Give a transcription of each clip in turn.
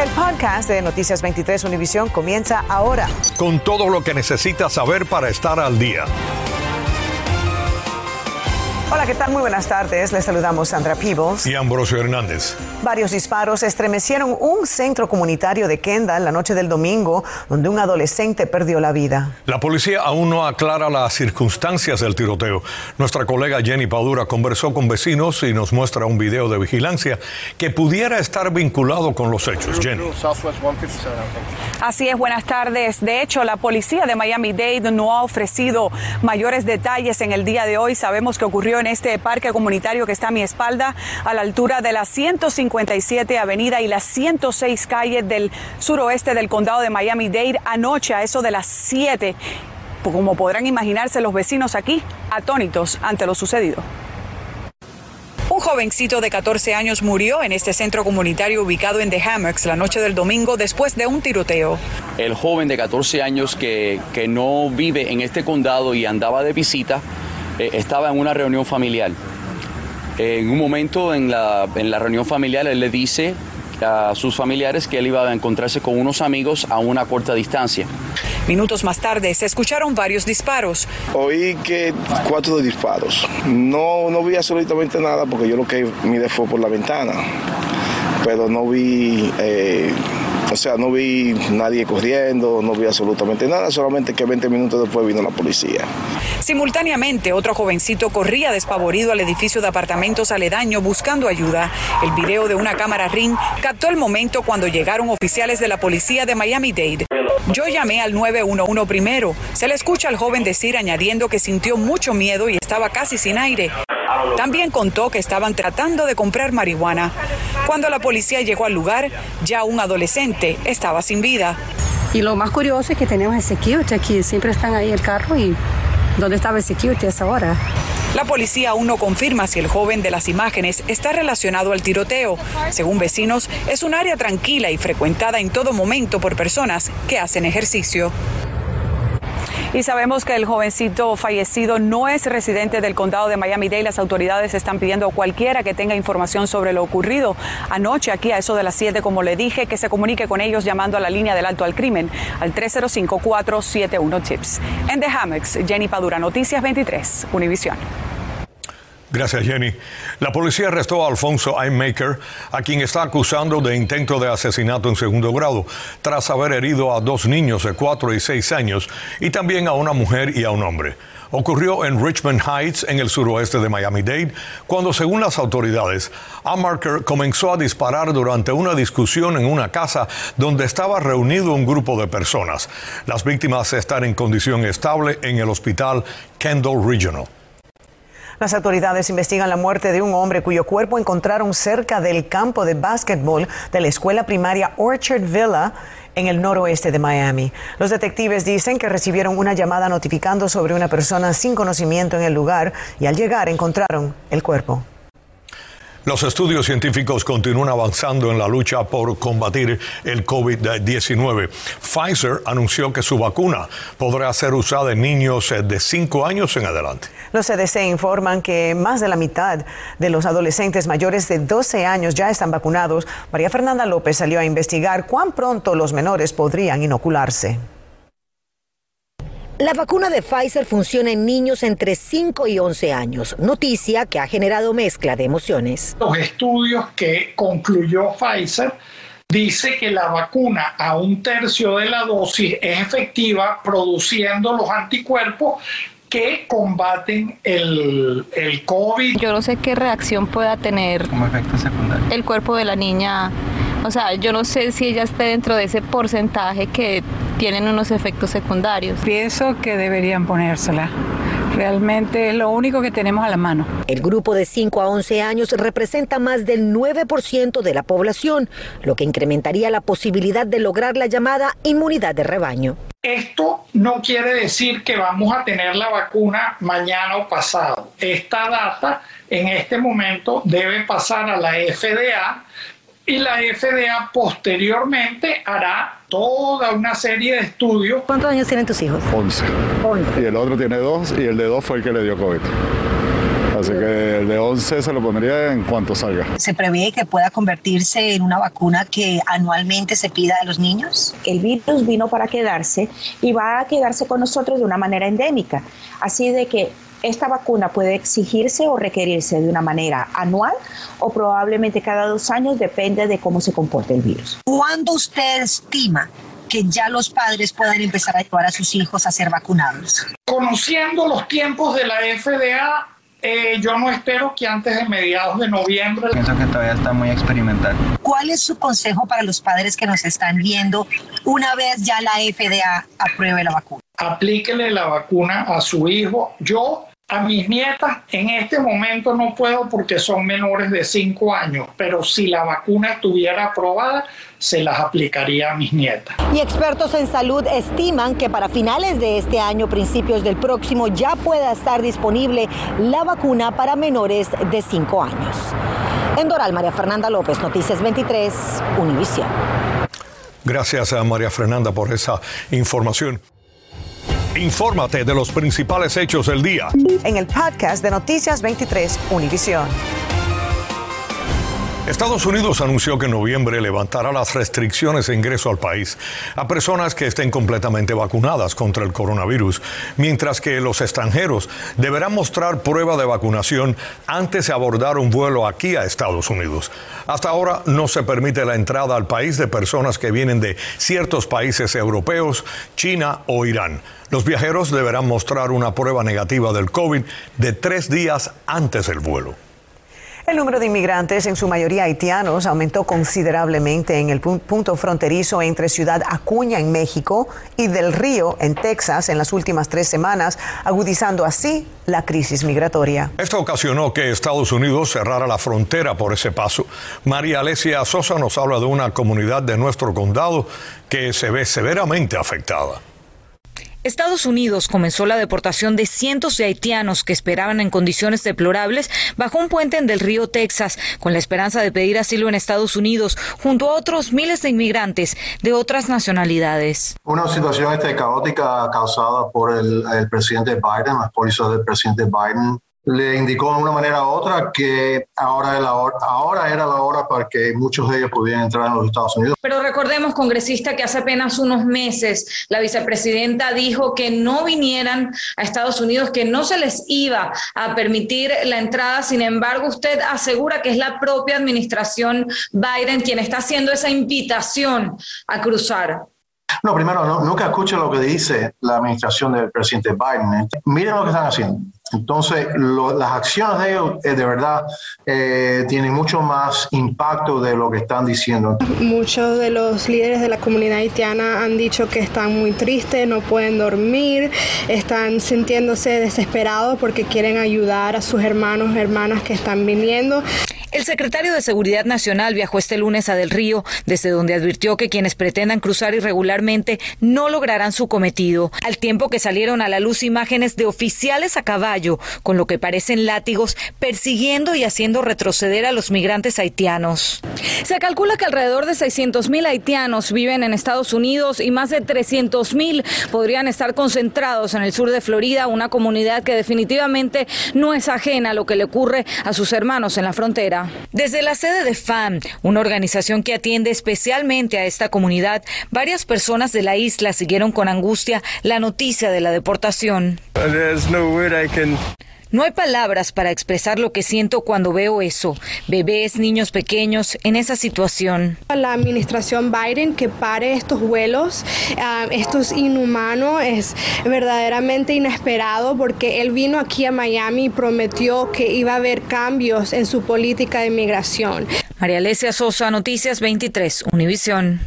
El podcast de Noticias 23 Univisión comienza ahora. Con todo lo que necesitas saber para estar al día. Hola, ¿qué tal? Muy buenas tardes. Les saludamos Sandra Peebles. Y Ambrosio Hernández. Varios disparos estremecieron un centro comunitario de Kendall la noche del domingo, donde un adolescente perdió la vida. La policía aún no aclara las circunstancias del tiroteo. Nuestra colega Jenny Padura conversó con vecinos y nos muestra un video de vigilancia que pudiera estar vinculado con los hechos. Jenny. Así es, buenas tardes. De hecho, la policía de Miami-Dade no ha ofrecido mayores detalles en el día de hoy. Sabemos que ocurrió en este parque comunitario que está a mi espalda, a la altura de la 157 Avenida y la 106 calle del suroeste del condado de Miami-Dade anoche a eso de las 7. Como podrán imaginarse los vecinos aquí, atónitos ante lo sucedido. Un jovencito de 14 años murió en este centro comunitario ubicado en The Hammocks la noche del domingo después de un tiroteo. El joven de 14 años que, que no vive en este condado y andaba de visita eh, estaba en una reunión familiar. en un momento en la, en la reunión familiar él le dice a sus familiares que él iba a encontrarse con unos amigos a una corta distancia. Minutos más tarde se escucharon varios disparos. Oí que cuatro disparos. No, no vi absolutamente nada porque yo lo que miré fue por la ventana, pero no vi eh, o sea, no vi nadie corriendo, no vi absolutamente nada, solamente que 20 minutos después vino la policía. Simultáneamente, otro jovencito corría despavorido al edificio de apartamentos aledaño buscando ayuda. El video de una cámara Ring captó el momento cuando llegaron oficiales de la policía de Miami-Dade. Yo llamé al 911 primero. Se le escucha al joven decir añadiendo que sintió mucho miedo y estaba casi sin aire. También contó que estaban tratando de comprar marihuana. Cuando la policía llegó al lugar, ya un adolescente estaba sin vida. Y lo más curioso es que tenemos el security aquí, siempre están ahí el carro y ¿dónde estaba el security a esa hora? La policía aún no confirma si el joven de las imágenes está relacionado al tiroteo. Según vecinos, es un área tranquila y frecuentada en todo momento por personas que hacen ejercicio. Y sabemos que el jovencito fallecido no es residente del condado de Miami-Dade. Las autoridades están pidiendo a cualquiera que tenga información sobre lo ocurrido anoche aquí a eso de las 7, como le dije, que se comunique con ellos llamando a la línea del alto al crimen al 305-471-TIPS. En The Hammocks, Jenny Padura, Noticias 23, Univisión. Gracias, Jenny. La policía arrestó a Alfonso Maker, a quien está acusando de intento de asesinato en segundo grado, tras haber herido a dos niños de 4 y 6 años y también a una mujer y a un hombre. Ocurrió en Richmond Heights, en el suroeste de Miami-Dade, cuando, según las autoridades, Marker comenzó a disparar durante una discusión en una casa donde estaba reunido un grupo de personas. Las víctimas están en condición estable en el hospital Kendall Regional. Las autoridades investigan la muerte de un hombre cuyo cuerpo encontraron cerca del campo de básquetbol de la escuela primaria Orchard Villa en el noroeste de Miami. Los detectives dicen que recibieron una llamada notificando sobre una persona sin conocimiento en el lugar y al llegar encontraron el cuerpo. Los estudios científicos continúan avanzando en la lucha por combatir el COVID-19. Pfizer anunció que su vacuna podrá ser usada en niños de 5 años en adelante. Los CDC informan que más de la mitad de los adolescentes mayores de 12 años ya están vacunados. María Fernanda López salió a investigar cuán pronto los menores podrían inocularse. La vacuna de Pfizer funciona en niños entre 5 y 11 años, noticia que ha generado mezcla de emociones. Los estudios que concluyó Pfizer dice que la vacuna a un tercio de la dosis es efectiva produciendo los anticuerpos que combaten el, el COVID. Yo no sé qué reacción pueda tener como efecto secundario el cuerpo de la niña. O sea, yo no sé si ella esté dentro de ese porcentaje que tienen unos efectos secundarios. Pienso que deberían ponérsela. Realmente es lo único que tenemos a la mano. El grupo de 5 a 11 años representa más del 9% de la población, lo que incrementaría la posibilidad de lograr la llamada inmunidad de rebaño. Esto no quiere decir que vamos a tener la vacuna mañana o pasado. Esta data en este momento debe pasar a la FDA y la FDA posteriormente hará toda una serie de estudios. ¿Cuántos años tienen tus hijos? 11. Y el otro tiene dos y el de dos fue el que le dio COVID. Así que el de 11 se lo pondría en cuanto salga. ¿Se prevé que pueda convertirse en una vacuna que anualmente se pida a los niños? El virus vino para quedarse y va a quedarse con nosotros de una manera endémica. Así de que esta vacuna puede exigirse o requerirse de una manera anual o probablemente cada dos años, depende de cómo se comporte el virus. ¿Cuándo usted estima que ya los padres puedan empezar a llevar a sus hijos a ser vacunados? Conociendo los tiempos de la FDA, eh, yo no espero que antes de mediados de noviembre. Pienso que todavía está muy experimental. ¿Cuál es su consejo para los padres que nos están viendo una vez ya la FDA apruebe la vacuna? Aplíquele la vacuna a su hijo. Yo a mis nietas en este momento no puedo porque son menores de 5 años, pero si la vacuna estuviera aprobada, se las aplicaría a mis nietas. Y expertos en salud estiman que para finales de este año, principios del próximo, ya pueda estar disponible la vacuna para menores de 5 años. En Doral, María Fernanda López, Noticias 23, Univisión. Gracias a María Fernanda por esa información. Infórmate de los principales hechos del día. En el podcast de Noticias 23, Univisión. Estados Unidos anunció que en noviembre levantará las restricciones de ingreso al país a personas que estén completamente vacunadas contra el coronavirus, mientras que los extranjeros deberán mostrar prueba de vacunación antes de abordar un vuelo aquí a Estados Unidos. Hasta ahora no se permite la entrada al país de personas que vienen de ciertos países europeos, China o Irán. Los viajeros deberán mostrar una prueba negativa del COVID de tres días antes del vuelo. El número de inmigrantes, en su mayoría haitianos, aumentó considerablemente en el punto fronterizo entre Ciudad Acuña en México y Del Río en Texas en las últimas tres semanas, agudizando así la crisis migratoria. Esto ocasionó que Estados Unidos cerrara la frontera por ese paso. María Alesia Sosa nos habla de una comunidad de nuestro condado que se ve severamente afectada. Estados Unidos comenzó la deportación de cientos de haitianos que esperaban en condiciones deplorables bajo un puente en del río Texas, con la esperanza de pedir asilo en Estados Unidos, junto a otros miles de inmigrantes de otras nacionalidades. Una situación este, caótica causada por el, presidente Biden, las pólizas del presidente Biden le indicó de una manera u otra que ahora, era la hora, ahora era la hora para que muchos de ellos pudieran entrar en los Estados Unidos. Pero recordemos, congresista, que hace apenas unos meses la vicepresidenta dijo que no vinieran a Estados Unidos, que no se les iba a permitir la entrada. Sin embargo, usted asegura que es la propia administración Biden quien está haciendo esa invitación a cruzar. No, primero, no, nunca escuche lo que dice la administración del presidente Biden. Miren lo que están haciendo. Entonces, las acciones de ellos eh, de verdad eh, tienen mucho más impacto de lo que están diciendo. Muchos de los líderes de la comunidad haitiana han dicho que están muy tristes, no pueden dormir, están sintiéndose desesperados porque quieren ayudar a sus hermanos hermanas que están viniendo. El secretario de Seguridad Nacional viajó este lunes a Del Río, desde donde advirtió que quienes pretendan cruzar irregularmente no lograrán su cometido, al tiempo que salieron a la luz imágenes de oficiales a caballo, con lo que parecen látigos, persiguiendo y haciendo retroceder a los migrantes haitianos. Se calcula que alrededor de 600 mil haitianos viven en Estados Unidos y más de 300 mil podrían estar concentrados en el sur de Florida, una comunidad que definitivamente no es ajena a lo que le ocurre a sus hermanos en la frontera. Desde la sede de FAM, una organización que atiende especialmente a esta comunidad, varias personas de la isla siguieron con angustia la noticia de la deportación. No hay palabras para expresar lo que siento cuando veo eso. Bebés, niños pequeños en esa situación. La administración Biden que pare estos vuelos, uh, esto es inhumano, es verdaderamente inesperado porque él vino aquí a Miami y prometió que iba a haber cambios en su política de inmigración. María Alesia Sosa, Noticias 23, Univisión.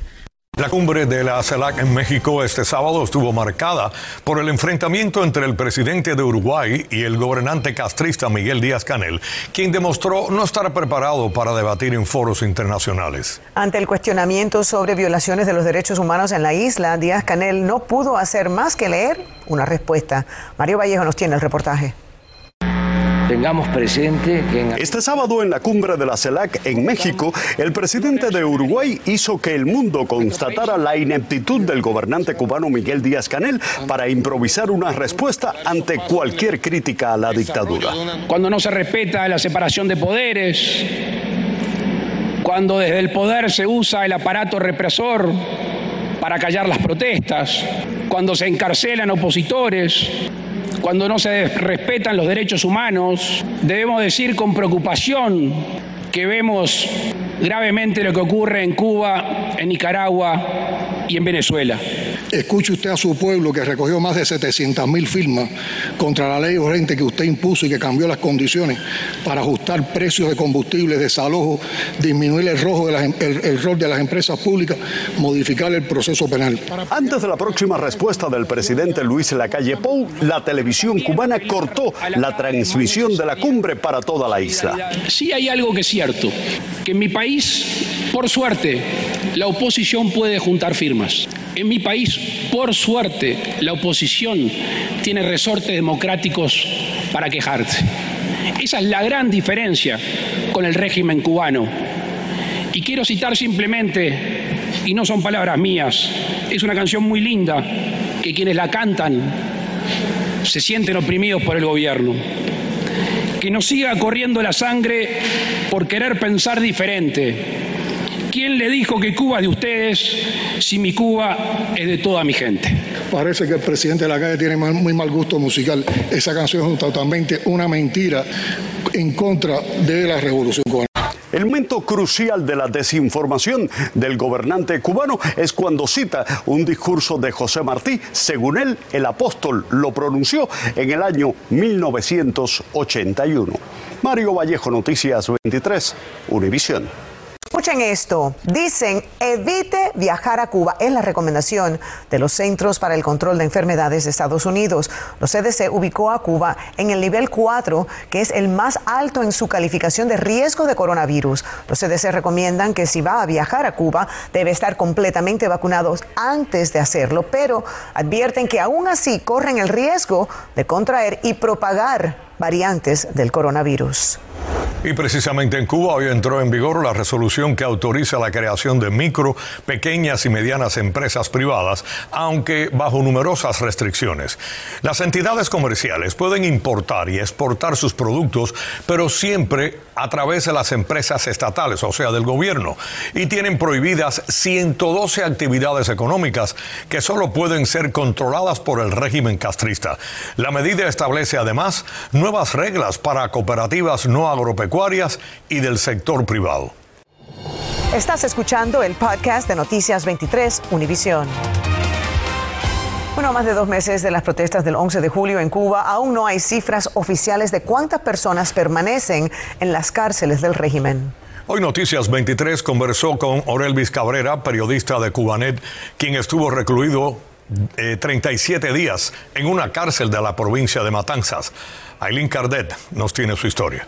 La cumbre de la CELAC en México este sábado estuvo marcada por el enfrentamiento entre el presidente de Uruguay y el gobernante castrista Miguel Díaz Canel, quien demostró no estar preparado para debatir en foros internacionales. Ante el cuestionamiento sobre violaciones de los derechos humanos en la isla, Díaz Canel no pudo hacer más que leer una respuesta. Mario Vallejo nos tiene el reportaje. Tengamos presente que en... Este sábado en la cumbre de la CELAC en México, el presidente de Uruguay hizo que el mundo constatara la ineptitud del gobernante cubano Miguel Díaz Canel para improvisar una respuesta ante cualquier crítica a la dictadura. Cuando no se respeta la separación de poderes, cuando desde el poder se usa el aparato represor para callar las protestas, cuando se encarcelan opositores, cuando no se respetan los derechos humanos, debemos decir con preocupación que vemos gravemente lo que ocurre en Cuba, en Nicaragua y en Venezuela. Escuche usted a su pueblo que recogió más de 700 mil firmas contra la ley urgente que usted impuso y que cambió las condiciones para ajustar precios de combustibles, desalojo, disminuir el, rojo de el, rol de las empresas públicas, modificar el proceso penal. Antes de la próxima respuesta del presidente Luis Lacalle Pou, la televisión cubana cortó la transmisión de la cumbre para toda la isla. Sí hay algo que es cierto, que en mi país, por suerte, la oposición puede juntar firmas. En mi país, por suerte, la oposición tiene resortes democráticos para quejarse. Esa es la gran diferencia con el régimen cubano. Y quiero citar simplemente, y no son palabras mías, es una canción muy linda que quienes la cantan se sienten oprimidos por el gobierno. Que nos siga corriendo la sangre por querer pensar diferente ¿Quién le dijo que Cuba es de ustedes si mi Cuba es de toda mi gente? Parece que el presidente de la calle tiene muy mal gusto musical. Esa canción es totalmente una mentira en contra de la revolución cubana. El momento crucial de la desinformación del gobernante cubano es cuando cita un discurso de José Martí, según él, el apóstol lo pronunció en el año 1981. Mario Vallejo, Noticias 23, Univisión. Escuchen esto. Dicen, evite viajar a Cuba. Es la recomendación de los Centros para el Control de Enfermedades de Estados Unidos. Los CDC ubicó a Cuba en el nivel 4, que es el más alto en su calificación de riesgo de coronavirus. Los CDC recomiendan que si va a viajar a Cuba, debe estar completamente vacunado antes de hacerlo, pero advierten que aún así corren el riesgo de contraer y propagar variantes del coronavirus. Y precisamente en Cuba hoy entró en vigor la resolución que autoriza la creación de micro, pequeñas y medianas empresas privadas, aunque bajo numerosas restricciones. Las entidades comerciales pueden importar y exportar sus productos, pero siempre a través de las empresas estatales, o sea, del gobierno, y tienen prohibidas 112 actividades económicas que solo pueden ser controladas por el régimen castrista. La medida establece además nuevas reglas para cooperativas no agropecuarias y del sector privado. Estás escuchando el podcast de Noticias 23 Univisión. Bueno, más de dos meses de las protestas del 11 de julio en Cuba, aún no hay cifras oficiales de cuántas personas permanecen en las cárceles del régimen. Hoy Noticias 23 conversó con Orelvis Cabrera, periodista de Cubanet, quien estuvo recluido 37 eh, días en una cárcel de la provincia de Matanzas. Aileen Cardet nos tiene su historia.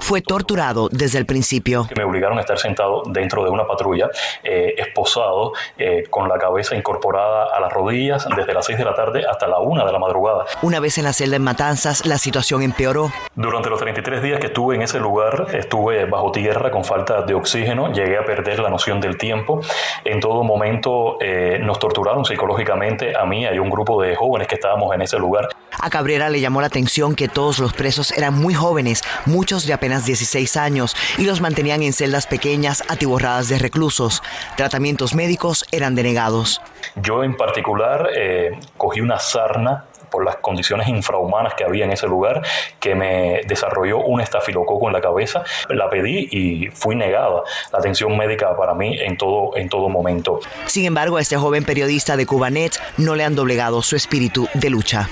Fue torturado desde el principio. Me obligaron a estar sentado dentro de una patrulla, eh, esposado, eh, con la cabeza incorporada a las rodillas desde las 6 de la tarde hasta la 1 de la madrugada. Una vez en la celda en Matanzas, la situación empeoró. Durante los 33 días que estuve en ese lugar, estuve bajo tierra con falta de oxígeno, llegué a perder la noción del tiempo. En todo momento eh, nos torturaron psicológicamente a mí y a un grupo de jóvenes que estábamos en ese lugar. A Cabrera le llamó la atención que todos los presos eran muy jóvenes, muchos de apenas 16 años, y los mantenían en celdas pequeñas atiborradas de reclusos. Tratamientos médicos eran denegados. Yo en particular eh, cogí una sarna por las condiciones infrahumanas que había en ese lugar, que me desarrolló un estafilococo en la cabeza. La pedí y fui negada la atención médica para mí en todo, en todo momento. Sin embargo, a este joven periodista de Cubanet no le han doblegado su espíritu de lucha.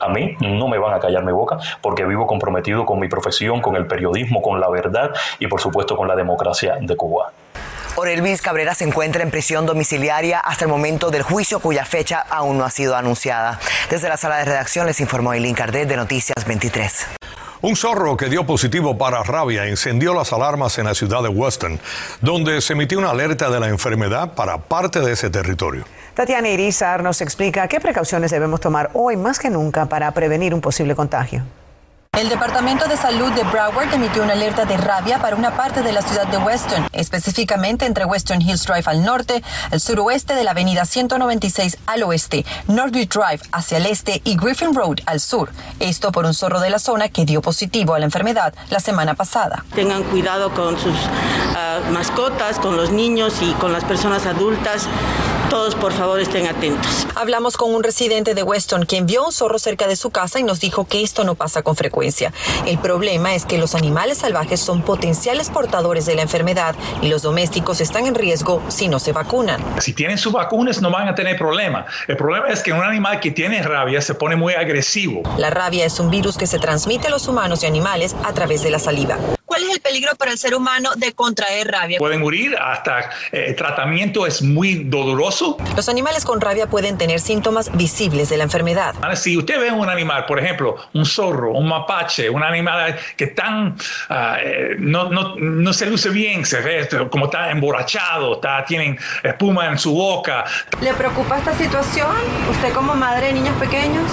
A mí no me van a callar mi boca porque vivo comprometido con mi profesión, con el periodismo, con la verdad y por supuesto con la democracia de Cuba. Orelvis Cabrera se encuentra en prisión domiciliaria hasta el momento del juicio cuya fecha aún no ha sido anunciada. Desde la sala de redacción les informó Eileen Cardet de Noticias 23. Un zorro que dio positivo para rabia encendió las alarmas en la ciudad de Weston, donde se emitió una alerta de la enfermedad para parte de ese territorio. Tatiana Irizar nos explica qué precauciones debemos tomar hoy más que nunca para prevenir un posible contagio. El Departamento de Salud de Broward emitió una alerta de rabia para una parte de la ciudad de Weston, específicamente entre Western Hills Drive al norte, el suroeste de la avenida 196 al oeste, Northwood Drive hacia el este y Griffin Road al sur. Esto por un zorro de la zona que dio positivo a la enfermedad la semana pasada. Tengan cuidado con sus ah, mascotas, con los niños y con las personas adultas. Todos por favor estén atentos. Hablamos con un residente de Weston quien vio un zorro cerca de su casa y nos dijo que esto no pasa con frecuencia. El problema es que los animales salvajes son potenciales portadores de la enfermedad y los domésticos están en riesgo si no se vacunan. Si tienen sus vacunas no van a tener problema. El problema es que un animal que tiene rabia se pone muy agresivo. La rabia es un virus que se transmite a los humanos y animales a través de la saliva. ¿Cuál es el peligro para el ser humano de contraer rabia? Pueden morir, hasta el eh, tratamiento es muy doloroso. Los animales con rabia pueden tener síntomas visibles de la enfermedad. Si usted ve un animal, por ejemplo, un zorro, un mapache, un animal que tan, ah, eh, no, no, no, se luce bien, se ve como está emborrachado, está, tienen espuma en su boca. ¿Le preocupa esta situación? ¿Usted como madre de niños pequeños?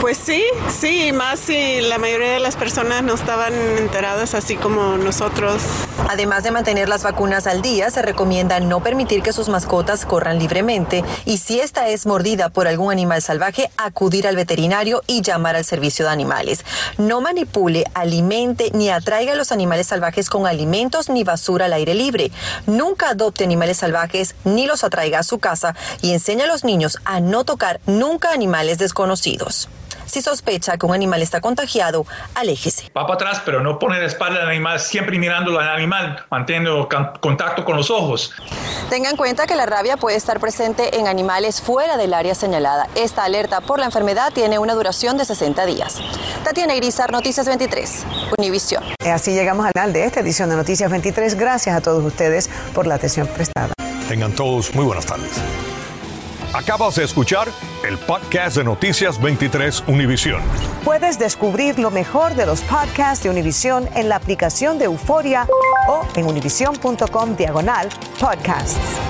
Pues sí, sí, más si la mayoría de las personas no estaban enteradas así como nosotros. Además de mantener las vacunas al día, se recomienda no permitir que sus mascotas corran libremente y si esta es mordida por algún animal salvaje, acudir al veterinario y llamar al servicio de animales. No manipule, alimente ni atraiga a los animales salvajes con alimentos ni basura al aire libre. Nunca adopte animales salvajes ni los atraiga a su casa y enseña a los niños a no tocar nunca animales desconocidos. Si sospecha que un animal está contagiado, aléjese. Va para atrás, pero no pone la espalda al animal, siempre mirando al animal, manteniendo contacto con los ojos. Tenga en cuenta que la rabia puede estar presente en animales fuera del área señalada. Esta alerta por la enfermedad tiene una duración de 60 días. Tatiana Irizar, Noticias 23, Univisión. Así llegamos al final de esta edición de Noticias 23. Gracias a todos ustedes por la atención prestada. Tengan todos muy buenas tardes. Acabas de escuchar el podcast de Noticias 23 Univisión. Puedes descubrir lo mejor de los podcasts de Univisión en la aplicación de Euforia o en univision.com diagonal podcasts.